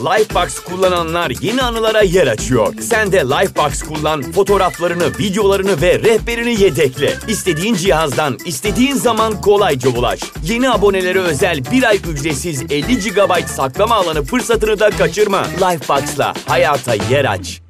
Lifebox kullananlar yeni anılara yer açıyor. Sen de Lifebox kullan, fotoğraflarını, videolarını ve rehberini yedekle. İstediğin cihazdan, istediğin zaman kolayca ulaş. Yeni abonelere özel bir ay ücretsiz 50 GB saklama alanı fırsatını da kaçırma. Lifebox'la hayata yer aç.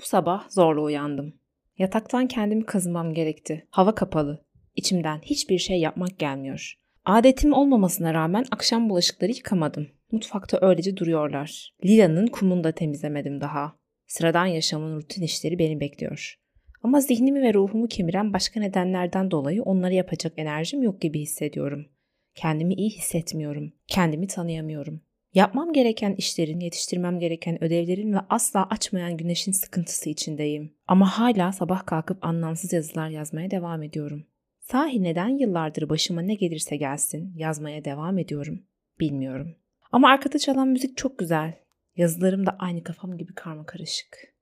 Bu sabah zorla uyandım. Yataktan kendimi kazımam gerekti. Hava kapalı. İçimden hiçbir şey yapmak gelmiyor. Adetim olmamasına rağmen akşam bulaşıkları yıkamadım. Mutfakta öylece duruyorlar. Lila'nın kumunu da temizlemedim daha. Sıradan yaşamın rutin işleri beni bekliyor. Ama zihnimi ve ruhumu kemiren başka nedenlerden dolayı onları yapacak enerjim yok gibi hissediyorum. Kendimi iyi hissetmiyorum. Kendimi tanıyamıyorum. Yapmam gereken işlerin, yetiştirmem gereken ödevlerin ve asla açmayan güneşin sıkıntısı içindeyim. Ama hala sabah kalkıp anlamsız yazılar yazmaya devam ediyorum. Sahi neden yıllardır başıma ne gelirse gelsin yazmaya devam ediyorum bilmiyorum. Ama arkada çalan müzik çok güzel. Yazılarım da aynı kafam gibi karma karışık.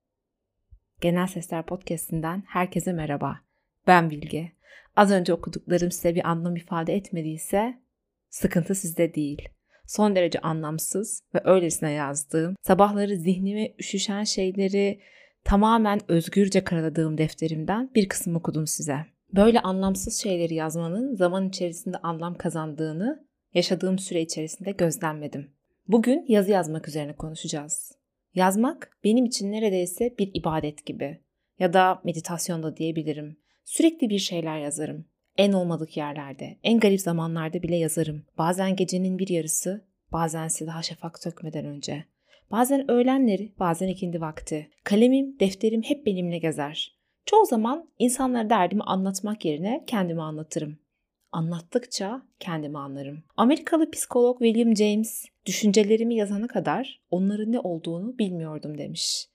Genel Sesler Podcast'inden herkese merhaba. Ben Bilge. Az önce okuduklarım size bir anlam ifade etmediyse sıkıntı sizde değil. Son derece anlamsız ve öylesine yazdığım, sabahları zihnime üşüşen şeyleri tamamen özgürce karaladığım defterimden bir kısım okudum size. Böyle anlamsız şeyleri yazmanın zaman içerisinde anlam kazandığını yaşadığım süre içerisinde gözlemledim. Bugün yazı yazmak üzerine konuşacağız. Yazmak benim için neredeyse bir ibadet gibi ya da meditasyon da diyebilirim. Sürekli bir şeyler yazarım. En olmadık yerlerde, en garip zamanlarda bile yazarım. Bazen gecenin bir yarısı, bazense daha şafak sökmeden önce. Bazen öğlenleri, bazen ikindi vakti. Kalemim, defterim hep benimle gezer. Çoğu zaman insanlara derdimi anlatmak yerine kendimi anlatırım. Anlattıkça kendimi anlarım. Amerikalı psikolog William James, düşüncelerimi yazana kadar onların ne olduğunu bilmiyordum demiş.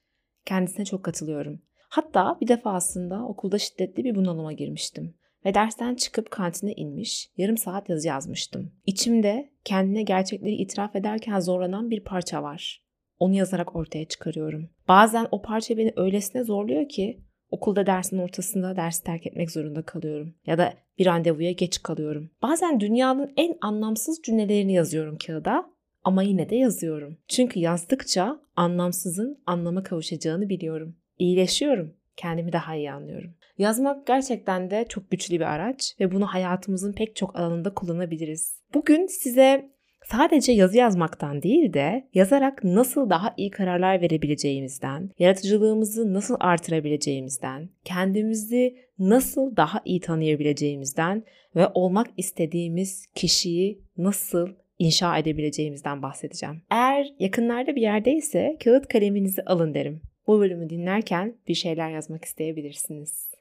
Kendisine çok katılıyorum. Hatta bir defasında okulda şiddetli bir bunalıma girmiştim ve dersten çıkıp kantine inmiş, yarım saat yazı yazmıştım. İçimde kendine gerçekleri itiraf ederken zorlanan bir parça var. Onu yazarak ortaya çıkarıyorum. Bazen o parça beni öylesine zorluyor ki Okulda dersin ortasında dersi terk etmek zorunda kalıyorum. Ya da bir randevuya geç kalıyorum. Bazen dünyanın en anlamsız cümlelerini yazıyorum kağıda ama yine de yazıyorum. Çünkü yazdıkça anlamsızın anlama kavuşacağını biliyorum. İyileşiyorum. Kendimi daha iyi anlıyorum. Yazmak gerçekten de çok güçlü bir araç ve bunu hayatımızın pek çok alanında kullanabiliriz. Bugün size sadece yazı yazmaktan değil de yazarak nasıl daha iyi kararlar verebileceğimizden, yaratıcılığımızı nasıl artırabileceğimizden, kendimizi nasıl daha iyi tanıyabileceğimizden ve olmak istediğimiz kişiyi nasıl inşa edebileceğimizden bahsedeceğim. Eğer yakınlarda bir yerdeyse kağıt kaleminizi alın derim. Bu bölümü dinlerken bir şeyler yazmak isteyebilirsiniz.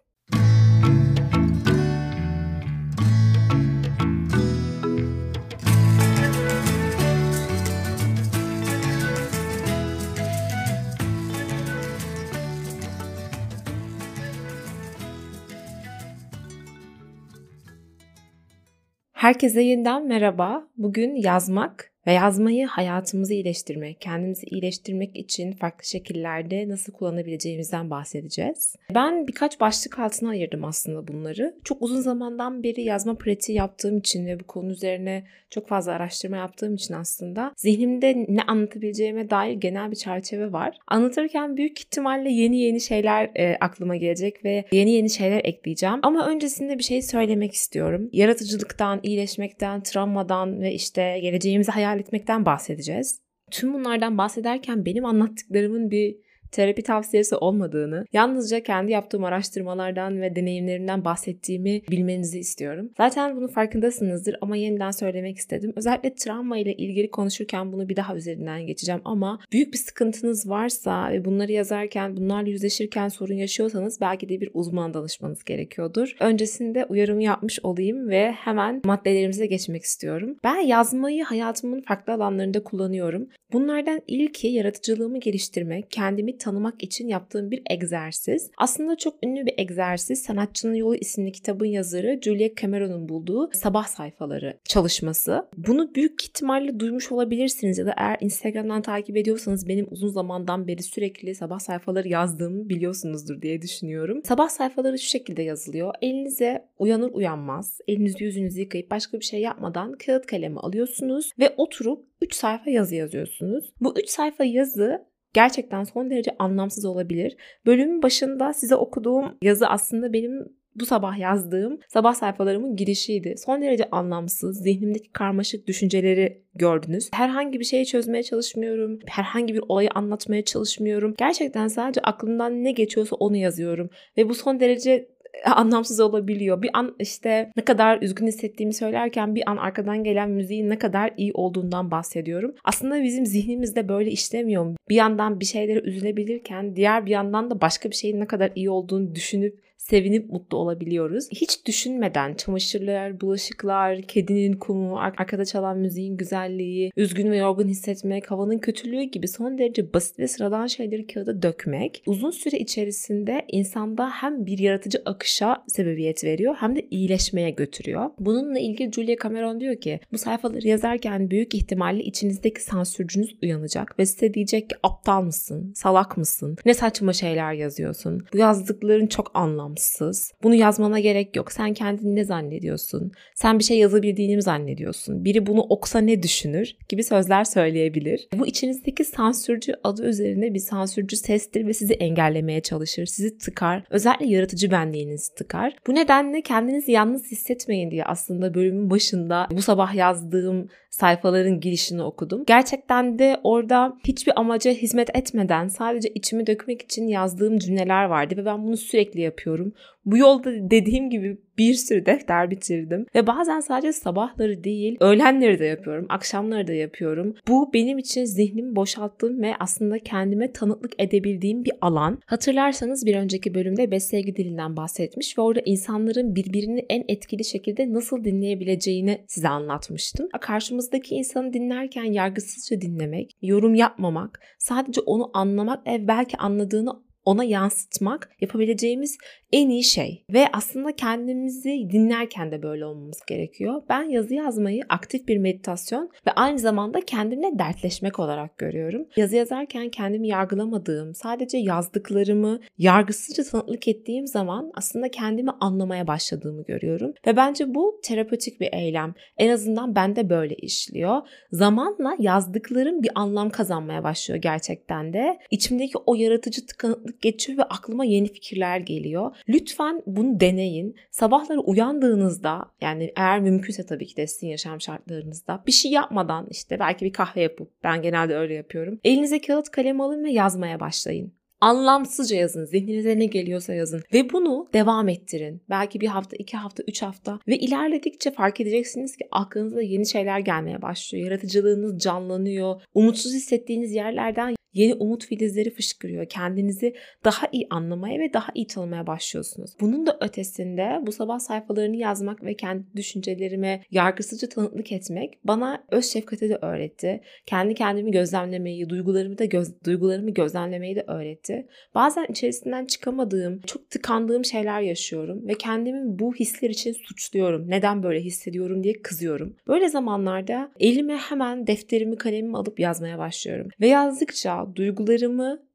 Herkese yeniden merhaba. Bugün yazmak ve yazmayı hayatımızı iyileştirmek, kendimizi iyileştirmek için farklı şekillerde nasıl kullanabileceğimizden bahsedeceğiz. Ben birkaç başlık altına ayırdım aslında bunları. Çok uzun zamandan beri yazma pratiği yaptığım için ve bu konu üzerine çok fazla araştırma yaptığım için aslında zihnimde ne anlatabileceğime dair genel bir çerçeve var. Anlatırken büyük ihtimalle yeni yeni şeyler e, aklıma gelecek ve yeni yeni şeyler ekleyeceğim. Ama öncesinde bir şey söylemek istiyorum. Yaratıcılıktan, iyileşmekten, travmadan ve işte geleceğimizi hayal hayal etmekten bahsedeceğiz. Tüm bunlardan bahsederken benim anlattıklarımın bir terapi tavsiyesi olmadığını, yalnızca kendi yaptığım araştırmalardan ve deneyimlerimden bahsettiğimi bilmenizi istiyorum. Zaten bunu farkındasınızdır ama yeniden söylemek istedim. Özellikle travma ile ilgili konuşurken bunu bir daha üzerinden geçeceğim ama büyük bir sıkıntınız varsa ve bunları yazarken, bunlarla yüzleşirken sorun yaşıyorsanız belki de bir uzman danışmanız gerekiyordur. Öncesinde uyarımı yapmış olayım ve hemen maddelerimize geçmek istiyorum. Ben yazmayı hayatımın farklı alanlarında kullanıyorum. Bunlardan ilki yaratıcılığımı geliştirmek, kendimi tanımak için yaptığım bir egzersiz. Aslında çok ünlü bir egzersiz. Sanatçının Yolu isimli kitabın yazarı Julia Cameron'un bulduğu sabah sayfaları çalışması. Bunu büyük ihtimalle duymuş olabilirsiniz ya da eğer Instagram'dan takip ediyorsanız benim uzun zamandan beri sürekli sabah sayfaları yazdığımı biliyorsunuzdur diye düşünüyorum. Sabah sayfaları şu şekilde yazılıyor. Elinize uyanır uyanmaz elinizi yüzünüzü yıkayıp başka bir şey yapmadan kağıt kalemi alıyorsunuz ve oturup 3 sayfa yazı yazıyorsunuz. Bu 3 sayfa yazı gerçekten son derece anlamsız olabilir. Bölümün başında size okuduğum yazı aslında benim bu sabah yazdığım sabah sayfalarımın girişiydi. Son derece anlamsız, zihnimdeki karmaşık düşünceleri gördünüz. Herhangi bir şeyi çözmeye çalışmıyorum. Herhangi bir olayı anlatmaya çalışmıyorum. Gerçekten sadece aklımdan ne geçiyorsa onu yazıyorum. Ve bu son derece anlamsız olabiliyor. Bir an işte ne kadar üzgün hissettiğimi söylerken bir an arkadan gelen müziğin ne kadar iyi olduğundan bahsediyorum. Aslında bizim zihnimizde böyle işlemiyor. Bir yandan bir şeylere üzülebilirken diğer bir yandan da başka bir şeyin ne kadar iyi olduğunu düşünüp sevinip mutlu olabiliyoruz. Hiç düşünmeden çamaşırlar, bulaşıklar, kedinin kumu, arkada çalan müziğin güzelliği, üzgün ve yorgun hissetmek, havanın kötülüğü gibi son derece basit ve sıradan şeyleri kağıda dökmek uzun süre içerisinde insanda hem bir yaratıcı akışa sebebiyet veriyor hem de iyileşmeye götürüyor. Bununla ilgili Julia Cameron diyor ki bu sayfaları yazarken büyük ihtimalle içinizdeki sansürcünüz uyanacak ve size diyecek ki aptal mısın, salak mısın, ne saçma şeyler yazıyorsun, bu yazdıkların çok anlamlı anlamsız. Bunu yazmana gerek yok. Sen kendini ne zannediyorsun? Sen bir şey yazabildiğini mi zannediyorsun? Biri bunu okusa ne düşünür? Gibi sözler söyleyebilir. Bu içinizdeki sansürcü adı üzerine bir sansürcü sestir ve sizi engellemeye çalışır. Sizi tıkar. Özellikle yaratıcı benliğinizi tıkar. Bu nedenle kendinizi yalnız hissetmeyin diye aslında bölümün başında bu sabah yazdığım sayfaların girişini okudum. Gerçekten de orada hiçbir amaca hizmet etmeden sadece içimi dökmek için yazdığım cümleler vardı ve ben bunu sürekli yapıyorum. Bu yolda dediğim gibi bir sürü defter bitirdim. Ve bazen sadece sabahları değil, öğlenleri de yapıyorum, akşamları da yapıyorum. Bu benim için zihnimi boşalttığım ve aslında kendime tanıklık edebildiğim bir alan. Hatırlarsanız bir önceki bölümde beslengi dilinden bahsetmiş ve orada insanların birbirini en etkili şekilde nasıl dinleyebileceğini size anlatmıştım. Karşımızdaki insanı dinlerken yargısızca dinlemek, yorum yapmamak, sadece onu anlamak ve belki anladığını ona yansıtmak yapabileceğimiz en iyi şey. Ve aslında kendimizi dinlerken de böyle olmamız gerekiyor. Ben yazı yazmayı aktif bir meditasyon ve aynı zamanda kendimle dertleşmek olarak görüyorum. Yazı yazarken kendimi yargılamadığım, sadece yazdıklarımı yargısızca tanıklık ettiğim zaman aslında kendimi anlamaya başladığımı görüyorum. Ve bence bu terapötik bir eylem. En azından bende böyle işliyor. Zamanla yazdıklarım bir anlam kazanmaya başlıyor gerçekten de. İçimdeki o yaratıcı tıkanıklık geçiyor ve aklıma yeni fikirler geliyor. Lütfen bunu deneyin. Sabahları uyandığınızda yani eğer mümkünse tabii ki de sizin yaşam şartlarınızda bir şey yapmadan işte belki bir kahve yapıp ben genelde öyle yapıyorum. Elinize kağıt kalem alın ve yazmaya başlayın. Anlamsızca yazın. Zihninize ne geliyorsa yazın. Ve bunu devam ettirin. Belki bir hafta, iki hafta, üç hafta. Ve ilerledikçe fark edeceksiniz ki aklınıza yeni şeyler gelmeye başlıyor. Yaratıcılığınız canlanıyor. Umutsuz hissettiğiniz yerlerden yeni umut filizleri fışkırıyor. Kendinizi daha iyi anlamaya ve daha iyi tanımaya başlıyorsunuz. Bunun da ötesinde bu sabah sayfalarını yazmak ve kendi düşüncelerime yargısızca tanıklık etmek bana öz şefkati de öğretti. Kendi kendimi gözlemlemeyi, duygularımı da göz, duygularımı gözlemlemeyi de öğretti. Bazen içerisinden çıkamadığım, çok tıkandığım şeyler yaşıyorum ve kendimi bu hisler için suçluyorum. Neden böyle hissediyorum diye kızıyorum. Böyle zamanlarda elime hemen defterimi, kalemimi alıp yazmaya başlıyorum. Ve yazdıkça duygularımı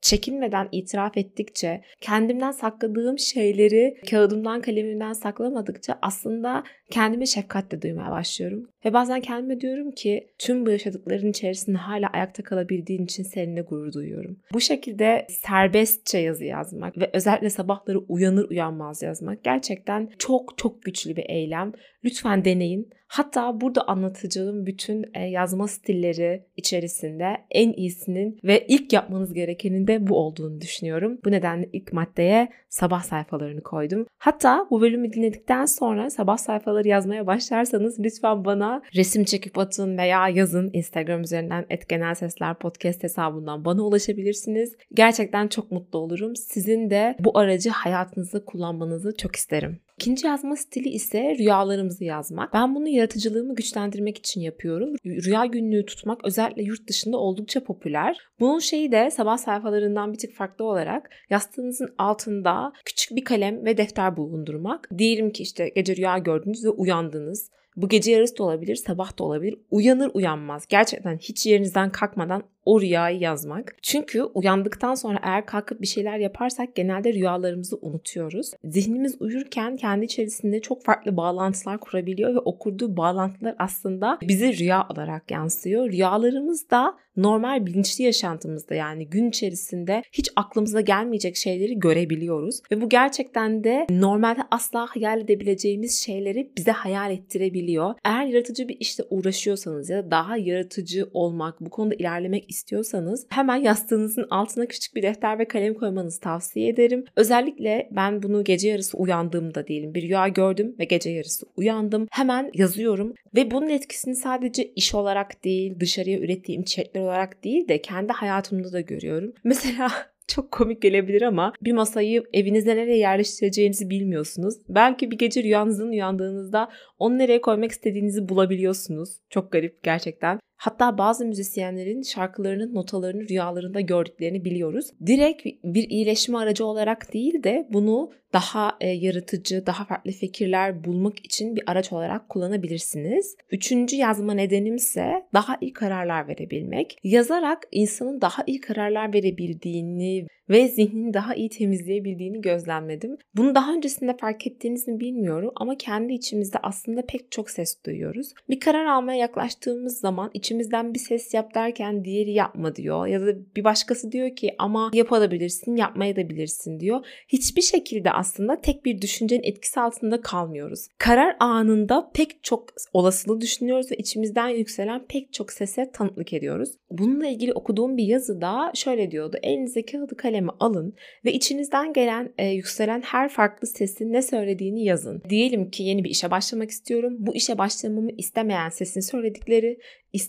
çekinmeden itiraf ettikçe, kendimden sakladığım şeyleri kağıdımdan kalemimden saklamadıkça aslında kendimi şefkatle duymaya başlıyorum. Ve bazen kendime diyorum ki tüm bu yaşadıkların içerisinde hala ayakta kalabildiğin için seninle gurur duyuyorum. Bu şekilde serbestçe yazı yazmak ve özellikle sabahları uyanır uyanmaz yazmak gerçekten çok çok güçlü bir eylem. Lütfen deneyin. Hatta burada anlatacağım bütün e, yazma stilleri içerisinde en iyisinin ve ilk yapmanız gerekenin de bu olduğunu düşünüyorum. Bu nedenle ilk maddeye sabah sayfalarını koydum. Hatta bu bölümü dinledikten sonra sabah sayfaları yazmaya başlarsanız lütfen bana resim çekip atın veya yazın Instagram üzerinden et sesler podcast hesabından bana ulaşabilirsiniz. Gerçekten çok mutlu olurum. Sizin de bu aracı hayatınızda kullanmanızı çok isterim. İkinci yazma stili ise rüyalarımızı yazmak. Ben bunu yaratıcılığımı güçlendirmek için yapıyorum. Rüya günlüğü tutmak özellikle yurt dışında oldukça popüler. Bunun şeyi de sabah sayfalarından bir tık farklı olarak yastığınızın altında küçük bir kalem ve defter bulundurmak. Diyelim ki işte gece rüya gördünüz ve uyandınız Bu gece yarısı da olabilir, sabah da olabilir. Uyanır uyanmaz. Gerçekten hiç yerinizden kalkmadan o rüyayı yazmak. Çünkü uyandıktan sonra eğer kalkıp bir şeyler yaparsak genelde rüyalarımızı unutuyoruz. Zihnimiz uyurken kendi içerisinde çok farklı bağlantılar kurabiliyor ve o kurduğu bağlantılar aslında bize rüya olarak yansıyor. Rüyalarımız da normal bilinçli yaşantımızda yani gün içerisinde hiç aklımıza gelmeyecek şeyleri görebiliyoruz. Ve bu gerçekten de normalde asla hayal edebileceğimiz şeyleri bize hayal ettirebiliyor. Eğer yaratıcı bir işte uğraşıyorsanız ya da daha yaratıcı olmak, bu konuda ilerlemek istiyorsanız hemen yastığınızın altına küçük bir defter ve kalem koymanızı tavsiye ederim. Özellikle ben bunu gece yarısı uyandığımda diyelim bir rüya gördüm ve gece yarısı uyandım. Hemen yazıyorum ve bunun etkisini sadece iş olarak değil, dışarıya ürettiğim içerikler olarak değil de kendi hayatımda da görüyorum. Mesela çok komik gelebilir ama bir masayı evinizde nereye yerleştireceğinizi bilmiyorsunuz. Belki bir gece rüyanızdan uyandığınızda onu nereye koymak istediğinizi bulabiliyorsunuz. Çok garip gerçekten. Hatta bazı müzisyenlerin şarkılarının notalarını rüyalarında gördüklerini biliyoruz. Direkt bir iyileşme aracı olarak değil de bunu daha e, yaratıcı, daha farklı fikirler bulmak için bir araç olarak kullanabilirsiniz. Üçüncü yazma nedenimse daha iyi kararlar verebilmek. Yazarak insanın daha iyi kararlar verebildiğini ve zihnini daha iyi temizleyebildiğini gözlemledim. Bunu daha öncesinde fark ettiğinizi mi bilmiyorum ama kendi içimizde aslında pek çok ses duyuyoruz. Bir karar almaya yaklaştığımız zaman içimizden bir ses yap derken diğeri yapma diyor ya da bir başkası diyor ki ama yapabilirsin, yapmaya da bilirsin diyor. Hiçbir şekilde aslında tek bir düşüncenin etkisi altında kalmıyoruz. Karar anında pek çok olasılığı düşünüyoruz ve içimizden yükselen pek çok sese tanıklık ediyoruz. Bununla ilgili okuduğum bir yazıda şöyle diyordu. Elinize kağıdı kalem kalemi alın ve içinizden gelen e, yükselen her farklı sesin ne söylediğini yazın. Diyelim ki yeni bir işe başlamak istiyorum. Bu işe başlamamı istemeyen sesin söyledikleri,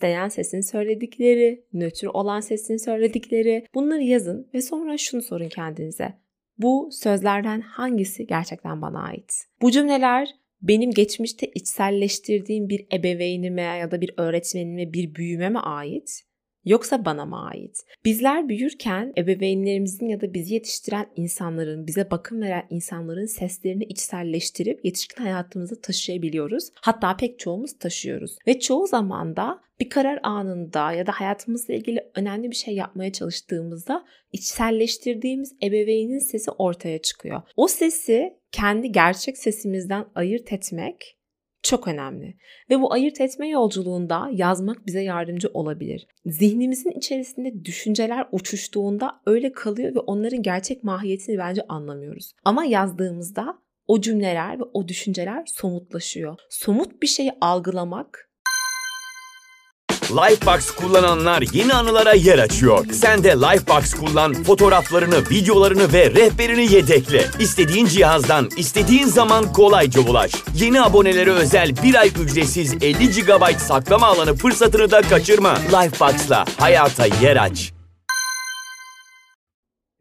isteyen sesin söyledikleri, nötr olan sesin söyledikleri bunları yazın ve sonra şunu sorun kendinize. Bu sözlerden hangisi gerçekten bana ait? Bu cümleler benim geçmişte içselleştirdiğim bir ebeveynime ya da bir öğretmenime, bir büyüme mi ait? Yoksa bana mı ait? Bizler büyürken ebeveynlerimizin ya da bizi yetiştiren insanların, bize bakım veren insanların seslerini içselleştirip yetişkin hayatımıza taşıyabiliyoruz. Hatta pek çoğumuz taşıyoruz. Ve çoğu zaman da bir karar anında ya da hayatımızla ilgili önemli bir şey yapmaya çalıştığımızda içselleştirdiğimiz ebeveynin sesi ortaya çıkıyor. O sesi kendi gerçek sesimizden ayırt etmek çok önemli. Ve bu ayırt etme yolculuğunda yazmak bize yardımcı olabilir. Zihnimizin içerisinde düşünceler uçuştuğunda öyle kalıyor ve onların gerçek mahiyetini bence anlamıyoruz. Ama yazdığımızda o cümleler ve o düşünceler somutlaşıyor. Somut bir şeyi algılamak Lifebox kullananlar yeni anılara yer açıyor. Sen de Lifebox kullan, fotoğraflarını, videolarını ve rehberini yedekle. İstediğin cihazdan, istediğin zaman kolayca ulaş. Yeni abonelere özel bir ay ücretsiz 50 GB saklama alanı fırsatını da kaçırma. Lifebox'la hayata yer aç.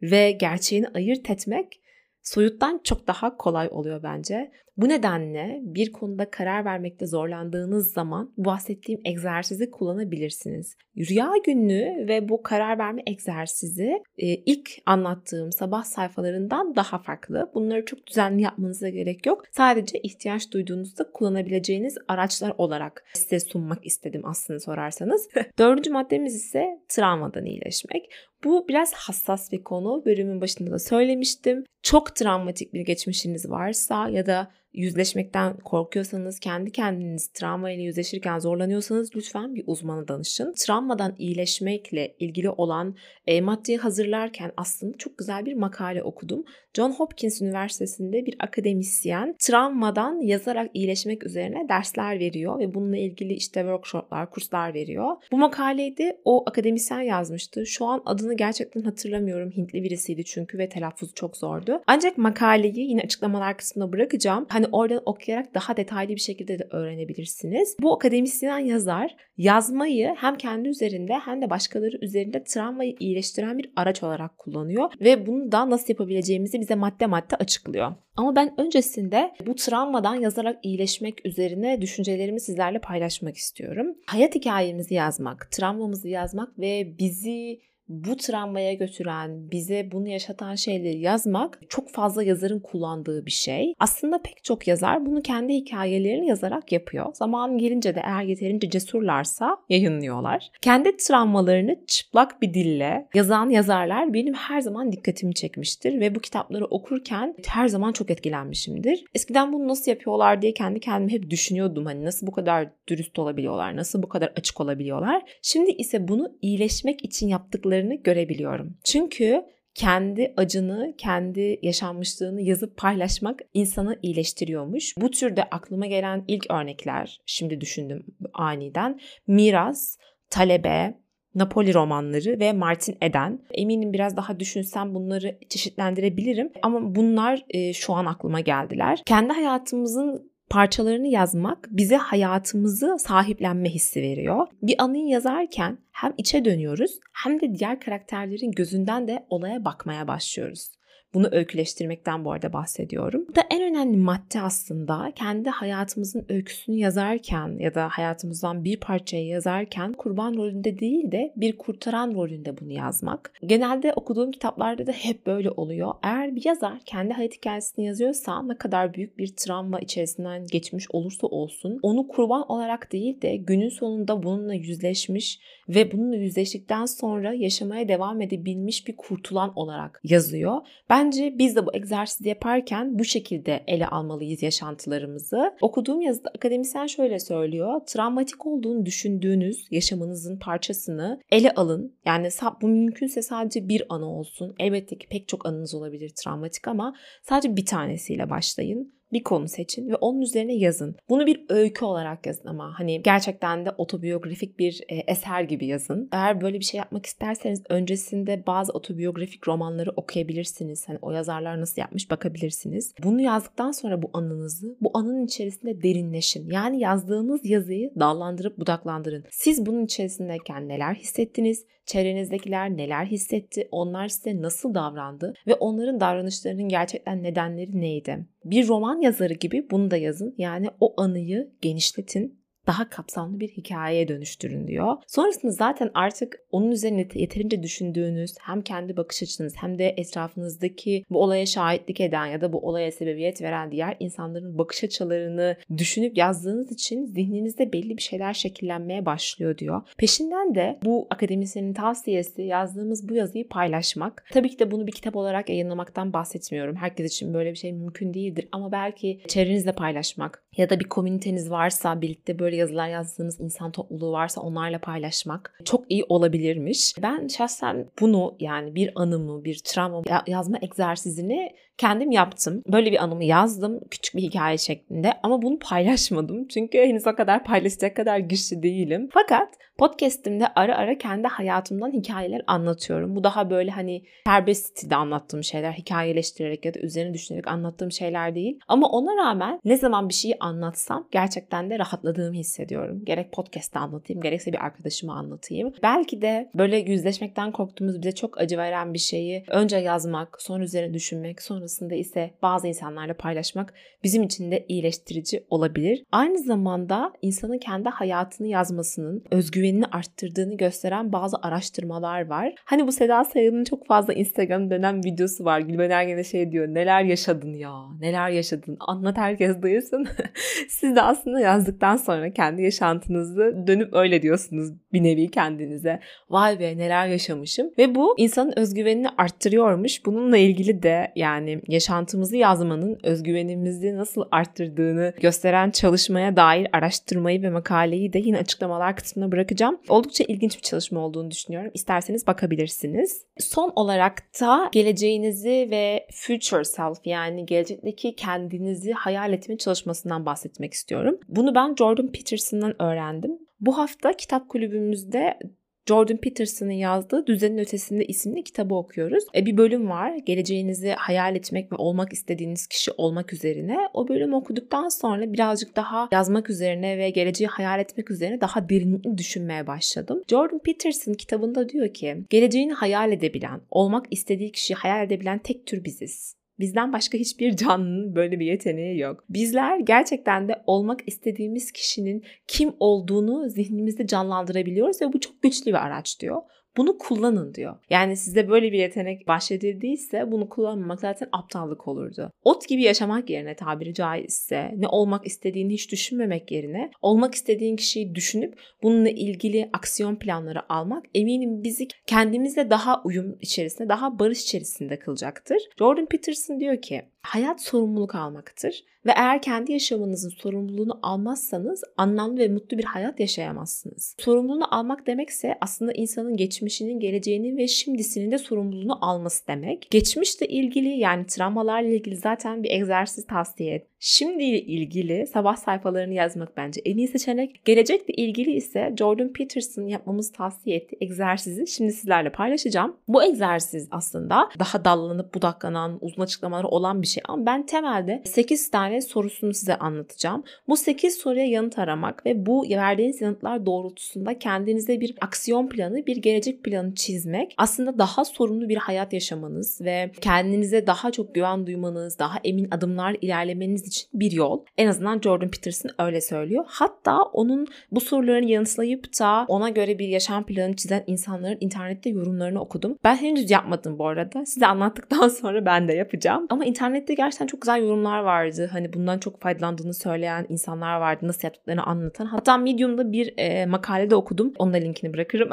Ve gerçeğini ayırt etmek soyuttan çok daha kolay oluyor bence. Bu nedenle bir konuda karar vermekte zorlandığınız zaman bahsettiğim egzersizi kullanabilirsiniz. Rüya günlüğü ve bu karar verme egzersizi e, ilk anlattığım sabah sayfalarından daha farklı. Bunları çok düzenli yapmanıza gerek yok. Sadece ihtiyaç duyduğunuzda kullanabileceğiniz araçlar olarak size sunmak istedim aslında sorarsanız. Dördüncü maddemiz ise travmadan iyileşmek. Bu biraz hassas bir konu. Bölümün başında da söylemiştim. Çok travmatik bir geçmişiniz varsa ya da yüzleşmekten korkuyorsanız, kendi kendiniz travma ile yüzleşirken zorlanıyorsanız lütfen bir uzmana danışın. Travmadan iyileşmekle ilgili olan e, maddeyi hazırlarken aslında çok güzel bir makale okudum. John Hopkins Üniversitesi'nde bir akademisyen travmadan yazarak iyileşmek üzerine dersler veriyor ve bununla ilgili işte workshoplar, kurslar veriyor. Bu makaleyi de o akademisyen yazmıştı. Şu an adını gerçekten hatırlamıyorum. Hintli birisiydi çünkü ve telaffuzu çok zordu. Ancak makaleyi yine açıklamalar kısmına bırakacağım. Hani oradan okuyarak daha detaylı bir şekilde de öğrenebilirsiniz. Bu akademisyen yazar yazmayı hem kendi üzerinde hem de başkaları üzerinde travmayı iyileştiren bir araç olarak kullanıyor ve bunu da nasıl yapabileceğimizi bize madde madde açıklıyor. Ama ben öncesinde bu travmadan yazarak iyileşmek üzerine düşüncelerimi sizlerle paylaşmak istiyorum. Hayat hikayemizi yazmak, travmamızı yazmak ve bizi bu travmaya götüren, bize bunu yaşatan şeyleri yazmak çok fazla yazarın kullandığı bir şey. Aslında pek çok yazar bunu kendi hikayelerini yazarak yapıyor. Zaman gelince de eğer yeterince cesurlarsa yayınlıyorlar. Kendi travmalarını çıplak bir dille yazan yazarlar benim her zaman dikkatimi çekmiştir ve bu kitapları okurken her zaman çok etkilenmişimdir. Eskiden bunu nasıl yapıyorlar diye kendi kendime hep düşünüyordum. Hani nasıl bu kadar dürüst olabiliyorlar, nasıl bu kadar açık olabiliyorlar. Şimdi ise bunu iyileşmek için yaptıklarını görebiliyorum. Çünkü kendi acını, kendi yaşanmışlığını yazıp paylaşmak insanı iyileştiriyormuş. Bu türde aklıma gelen ilk örnekler şimdi düşündüm aniden. Miras, Talebe, Napoli romanları ve Martin Eden. Eminim biraz daha düşünsem bunları çeşitlendirebilirim ama bunlar e, şu an aklıma geldiler. Kendi hayatımızın parçalarını yazmak bize hayatımızı sahiplenme hissi veriyor. Bir anıyı yazarken hem içe dönüyoruz hem de diğer karakterlerin gözünden de olaya bakmaya başlıyoruz. Bunu öyküleştirmekten bu arada bahsediyorum. Bu da en önemli madde aslında kendi hayatımızın öyküsünü yazarken ya da hayatımızdan bir parçayı yazarken kurban rolünde değil de bir kurtaran rolünde bunu yazmak. Genelde okuduğum kitaplarda da hep böyle oluyor. Eğer bir yazar kendi hayat hikayesini yazıyorsa ne kadar büyük bir travma içerisinden geçmiş olursa olsun onu kurban olarak değil de günün sonunda bununla yüzleşmiş ve bununla yüzleştikten sonra yaşamaya devam edebilmiş bir kurtulan olarak yazıyor. Bence biz de bu egzersizi yaparken bu şekilde ele almalıyız yaşantılarımızı. Okuduğum yazıda akademisyen şöyle söylüyor. Travmatik olduğunu düşündüğünüz yaşamınızın parçasını ele alın. Yani bu mümkünse sadece bir anı olsun. Elbette ki pek çok anınız olabilir travmatik ama sadece bir tanesiyle başlayın bir konu seçin ve onun üzerine yazın. Bunu bir öykü olarak yazın ama hani gerçekten de otobiyografik bir e, eser gibi yazın. Eğer böyle bir şey yapmak isterseniz öncesinde bazı otobiyografik romanları okuyabilirsiniz. Hani o yazarlar nasıl yapmış bakabilirsiniz. Bunu yazdıktan sonra bu anınızı bu anın içerisinde derinleşin. Yani yazdığınız yazıyı dallandırıp budaklandırın. Siz bunun içerisindeyken neler hissettiniz? Çevrenizdekiler neler hissetti? Onlar size nasıl davrandı? Ve onların davranışlarının gerçekten nedenleri neydi? Bir roman yazarı gibi bunu da yazın. Yani o anıyı genişletin daha kapsamlı bir hikayeye dönüştürün diyor. Sonrasında zaten artık onun üzerine yeterince düşündüğünüz hem kendi bakış açınız hem de etrafınızdaki bu olaya şahitlik eden ya da bu olaya sebebiyet veren diğer insanların bakış açılarını düşünüp yazdığınız için zihninizde belli bir şeyler şekillenmeye başlıyor diyor. Peşinden de bu akademisyenin tavsiyesi yazdığımız bu yazıyı paylaşmak. Tabii ki de bunu bir kitap olarak yayınlamaktan bahsetmiyorum. Herkes için böyle bir şey mümkün değildir ama belki çevrenizle paylaşmak ya da bir komüniteniz varsa birlikte böyle yazılar yazdığınız insan topluluğu varsa onlarla paylaşmak çok iyi olabilirmiş. Ben şahsen bunu yani bir anımı, bir travma yazma egzersizini kendim yaptım. Böyle bir anımı yazdım küçük bir hikaye şeklinde ama bunu paylaşmadım. Çünkü henüz o kadar paylaşacak kadar güçlü değilim. Fakat podcast'imde ara ara kendi hayatımdan hikayeler anlatıyorum. Bu daha böyle hani serbest stilde anlattığım şeyler, hikayeleştirerek ya da üzerine düşünerek anlattığım şeyler değil. Ama ona rağmen ne zaman bir şeyi anlatsam gerçekten de rahatladığımı hissediyorum. Gerek podcast'te anlatayım, gerekse bir arkadaşıma anlatayım. Belki de böyle yüzleşmekten korktuğumuz bize çok acı veren bir şeyi önce yazmak, sonra üzerine düşünmek, sonrasında ise bazı insanlarla paylaşmak bizim için de iyileştirici olabilir. Aynı zamanda insanın kendi hayatını yazmasının özgüvenini arttırdığını gösteren bazı araştırmalar var. Hani bu Seda Sayan'ın çok fazla Instagram dönem videosu var. Gülben Ergen'e şey diyor neler yaşadın ya neler yaşadın anlat herkes duysun. Siz de aslında yazdıktan sonra kendi yaşantınızı dönüp öyle diyorsunuz bir nevi kendinize. Vay be neler yaşamışım. Ve bu insanın özgüvenini arttırıyormuş. Bununla ilgili de yani yaşantımızı yazmanın özgüvenimizi nasıl arttırdığını gösteren çalışmaya dair araştırmayı ve makaleyi de yine açıklamalar kısmına bırakacağım. Oldukça ilginç bir çalışma olduğunu düşünüyorum. İsterseniz bakabilirsiniz. Son olarak da geleceğinizi ve future self yani gelecekteki kendinizi hayal etme çalışmasından bahsetmek istiyorum. Bunu ben Jordan Peterson'dan öğrendim. Bu hafta kitap kulübümüzde Jordan Peterson'ın yazdığı Düzenin Ötesinde isimli kitabı okuyoruz. E, bir bölüm var. Geleceğinizi hayal etmek ve olmak istediğiniz kişi olmak üzerine. O bölümü okuduktan sonra birazcık daha yazmak üzerine ve geleceği hayal etmek üzerine daha derinlikli düşünmeye başladım. Jordan Peterson kitabında diyor ki, geleceğini hayal edebilen, olmak istediği kişiyi hayal edebilen tek tür biziz. Bizden başka hiçbir canlının böyle bir yeteneği yok. Bizler gerçekten de olmak istediğimiz kişinin kim olduğunu zihnimizde canlandırabiliyoruz ve bu çok güçlü bir araç diyor. Bunu kullanın diyor. Yani size böyle bir yetenek bahşedildiyse bunu kullanmamak zaten aptallık olurdu. Ot gibi yaşamak yerine tabiri caizse ne olmak istediğini hiç düşünmemek yerine olmak istediğin kişiyi düşünüp bununla ilgili aksiyon planları almak eminim bizi kendimizle daha uyum içerisinde, daha barış içerisinde kılacaktır. Jordan Peterson diyor ki hayat sorumluluk almaktır ve eğer kendi yaşamınızın sorumluluğunu almazsanız anlamlı ve mutlu bir hayat yaşayamazsınız. Sorumluluğunu almak demekse aslında insanın geçmişinin, geleceğinin ve şimdisinin de sorumluluğunu alması demek. Geçmişle ilgili yani travmalarla ilgili zaten bir egzersiz tavsiye. Şimdiyle ilgili sabah sayfalarını yazmak bence en iyi seçenek. Gelecekle ilgili ise Jordan Peterson yapmamızı tavsiye ettiği egzersizi şimdi sizlerle paylaşacağım. Bu egzersiz aslında daha dallanıp budaklanan, uzun açıklamaları olan bir şey ama ben temelde 8 tane sorusunu size anlatacağım. Bu 8 soruya yanıt aramak ve bu verdiğiniz yanıtlar doğrultusunda kendinize bir aksiyon planı, bir gelecek planı çizmek aslında daha sorumlu bir hayat yaşamanız ve kendinize daha çok güven duymanız, daha emin adımlar ilerlemeniz için bir yol. En azından Jordan Peterson öyle söylüyor. Hatta onun bu soruların yanıtlayıp da ona göre bir yaşam planı çizen insanların internette yorumlarını okudum. Ben henüz yapmadım bu arada. Size anlattıktan sonra ben de yapacağım. Ama internette gerçekten çok güzel yorumlar vardı. Hani bundan çok faydalandığını söyleyen insanlar vardı. Nasıl yaptıklarını anlatan. Hatta Medium'da bir e, makalede okudum. Onun da linkini bırakırım.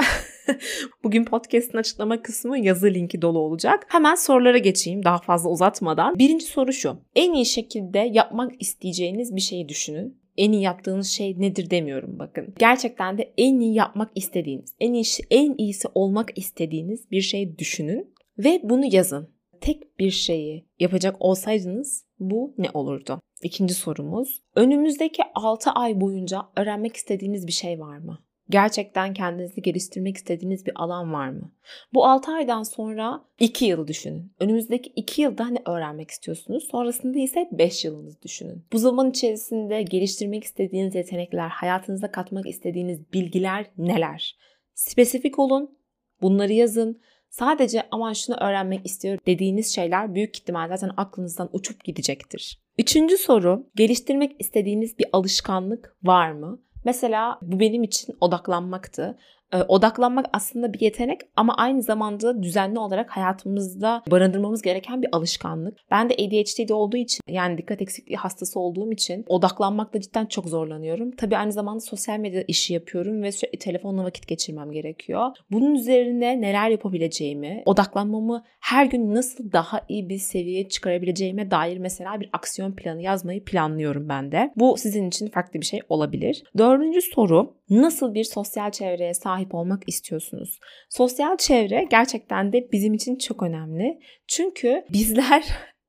Bugün podcast'ın açıklama kısmı yazı linki dolu olacak. Hemen sorulara geçeyim daha fazla uzatmadan. Birinci soru şu. En iyi şekilde yapmak isteyeceğiniz bir şeyi düşünün en iyi yaptığınız şey nedir demiyorum bakın. Gerçekten de en iyi yapmak istediğiniz, en iyi en iyisi olmak istediğiniz bir şey düşünün ve bunu yazın. Tek bir şeyi yapacak olsaydınız bu ne olurdu? İkinci sorumuz. Önümüzdeki 6 ay boyunca öğrenmek istediğiniz bir şey var mı? Gerçekten kendinizi geliştirmek istediğiniz bir alan var mı? Bu 6 aydan sonra 2 yıl düşünün. Önümüzdeki 2 yılda ne öğrenmek istiyorsunuz? Sonrasında ise 5 yılınızı düşünün. Bu zaman içerisinde geliştirmek istediğiniz yetenekler, hayatınıza katmak istediğiniz bilgiler neler? Spesifik olun, bunları yazın. Sadece aman şunu öğrenmek istiyorum dediğiniz şeyler büyük ihtimal zaten aklınızdan uçup gidecektir. Üçüncü soru, geliştirmek istediğiniz bir alışkanlık var mı? Mesela bu benim için odaklanmaktı. Ee, odaklanmak aslında bir yetenek ama aynı zamanda düzenli olarak hayatımızda barındırmamız gereken bir alışkanlık. Ben de ADHD'de olduğu için yani dikkat eksikliği hastası olduğum için odaklanmakta cidden çok zorlanıyorum. Tabii aynı zamanda sosyal medya işi yapıyorum ve sürekli telefonla vakit geçirmem gerekiyor. Bunun üzerine neler yapabileceğimi, odaklanmamı her gün nasıl daha iyi bir seviyeye çıkarabileceğime dair mesela bir aksiyon planı yazmayı planlıyorum ben de. Bu sizin için farklı bir şey olabilir. Dördüncü soru nasıl bir sosyal çevreye sahip olmak istiyorsunuz? Sosyal çevre gerçekten de bizim için çok önemli. Çünkü bizler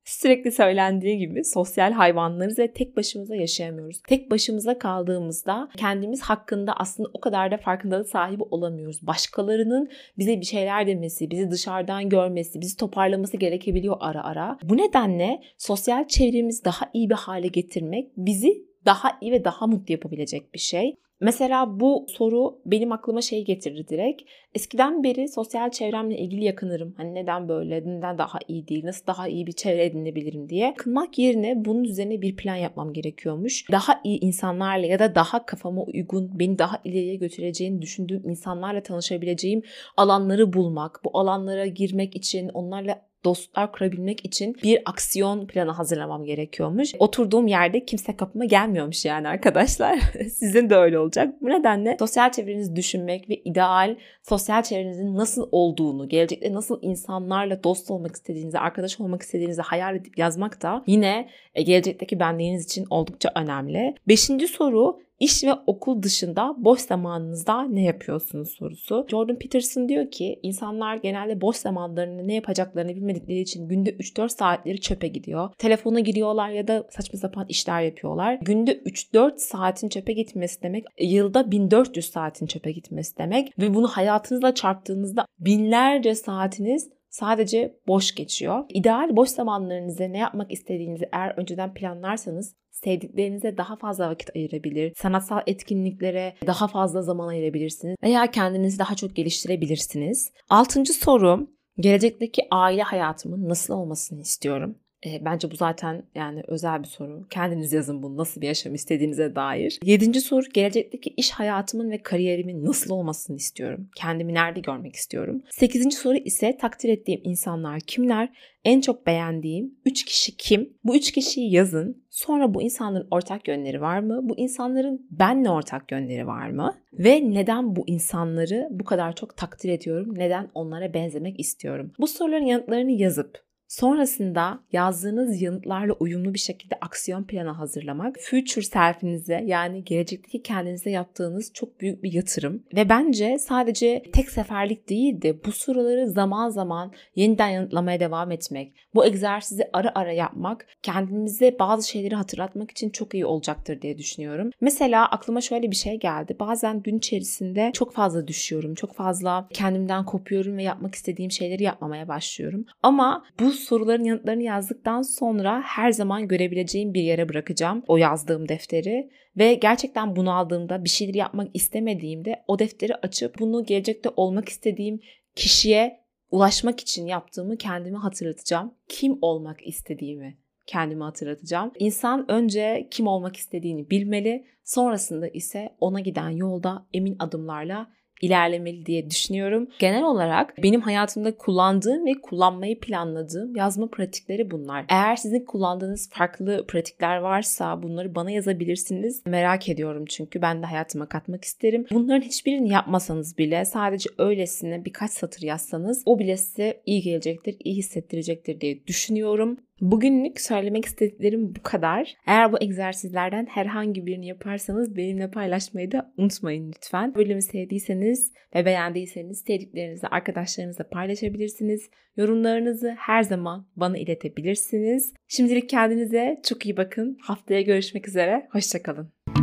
Sürekli söylendiği gibi sosyal hayvanlarız ve tek başımıza yaşayamıyoruz. Tek başımıza kaldığımızda kendimiz hakkında aslında o kadar da farkındalık sahibi olamıyoruz. Başkalarının bize bir şeyler demesi, bizi dışarıdan görmesi, bizi toparlaması gerekebiliyor ara ara. Bu nedenle sosyal çevremizi daha iyi bir hale getirmek bizi daha iyi ve daha mutlu yapabilecek bir şey. Mesela bu soru benim aklıma şey getirdi direkt. Eskiden beri sosyal çevremle ilgili yakınırım. Hani neden böyle, neden daha iyi değil, nasıl daha iyi bir çevre edinebilirim diye. Yakınmak yerine bunun üzerine bir plan yapmam gerekiyormuş. Daha iyi insanlarla ya da daha kafama uygun, beni daha ileriye götüreceğini düşündüğüm insanlarla tanışabileceğim alanları bulmak, bu alanlara girmek için onlarla dostluklar kurabilmek için bir aksiyon planı hazırlamam gerekiyormuş. Oturduğum yerde kimse kapıma gelmiyormuş yani arkadaşlar. Sizin de öyle olacak. Bu nedenle sosyal çevrenizi düşünmek ve ideal sosyal çevrenizin nasıl olduğunu, gelecekte nasıl insanlarla dost olmak istediğinizi, arkadaş olmak istediğinizi hayal edip yazmak da yine e, gelecekteki benliğiniz için oldukça önemli. Beşinci soru İş ve okul dışında boş zamanınızda ne yapıyorsunuz sorusu. Jordan Peterson diyor ki insanlar genelde boş zamanlarını ne yapacaklarını bilmedikleri için günde 3-4 saatleri çöpe gidiyor. Telefona giriyorlar ya da saçma sapan işler yapıyorlar. Günde 3-4 saatin çöpe gitmesi demek yılda 1400 saatin çöpe gitmesi demek ve bunu hayatınızla çarptığınızda binlerce saatiniz sadece boş geçiyor. İdeal boş zamanlarınızda ne yapmak istediğinizi eğer önceden planlarsanız sevdiklerinize daha fazla vakit ayırabilir, sanatsal etkinliklere daha fazla zaman ayırabilirsiniz veya kendinizi daha çok geliştirebilirsiniz. Altıncı soru, gelecekteki aile hayatımın nasıl olmasını istiyorum? E, bence bu zaten yani özel bir soru. Kendiniz yazın bunu nasıl bir yaşam istediğinize dair. Yedinci soru gelecekteki iş hayatımın ve kariyerimin nasıl olmasını istiyorum? Kendimi nerede görmek istiyorum? Sekizinci soru ise takdir ettiğim insanlar kimler? En çok beğendiğim 3 kişi kim? Bu 3 kişiyi yazın. Sonra bu insanların ortak yönleri var mı? Bu insanların benle ortak yönleri var mı? Ve neden bu insanları bu kadar çok takdir ediyorum? Neden onlara benzemek istiyorum? Bu soruların yanıtlarını yazıp Sonrasında yazdığınız yanıtlarla uyumlu bir şekilde aksiyon planı hazırlamak, future selfinize yani gelecekteki kendinize yaptığınız çok büyük bir yatırım. Ve bence sadece tek seferlik değil de bu soruları zaman zaman yeniden yanıtlamaya devam etmek, bu egzersizi ara ara yapmak kendimize bazı şeyleri hatırlatmak için çok iyi olacaktır diye düşünüyorum. Mesela aklıma şöyle bir şey geldi. Bazen gün içerisinde çok fazla düşüyorum, çok fazla kendimden kopuyorum ve yapmak istediğim şeyleri yapmamaya başlıyorum. Ama bu soruların yanıtlarını yazdıktan sonra her zaman görebileceğim bir yere bırakacağım o yazdığım defteri ve gerçekten bunu aldığımda bir şeyleri yapmak istemediğimde o defteri açıp bunu gelecekte olmak istediğim kişiye ulaşmak için yaptığımı kendime hatırlatacağım. Kim olmak istediğimi kendime hatırlatacağım. İnsan önce kim olmak istediğini bilmeli, sonrasında ise ona giden yolda emin adımlarla ilerlemeli diye düşünüyorum. Genel olarak benim hayatımda kullandığım ve kullanmayı planladığım yazma pratikleri bunlar. Eğer sizin kullandığınız farklı pratikler varsa bunları bana yazabilirsiniz. Merak ediyorum çünkü ben de hayatıma katmak isterim. Bunların hiçbirini yapmasanız bile sadece öylesine birkaç satır yazsanız o bile size iyi gelecektir, iyi hissettirecektir diye düşünüyorum. Bugünlük söylemek istediklerim bu kadar. Eğer bu egzersizlerden herhangi birini yaparsanız benimle paylaşmayı da unutmayın lütfen. Bölümü sevdiyseniz ve beğendiyseniz sevdiklerinizle arkadaşlarınızla paylaşabilirsiniz. Yorumlarınızı her zaman bana iletebilirsiniz. Şimdilik kendinize çok iyi bakın. Haftaya görüşmek üzere. Hoşçakalın.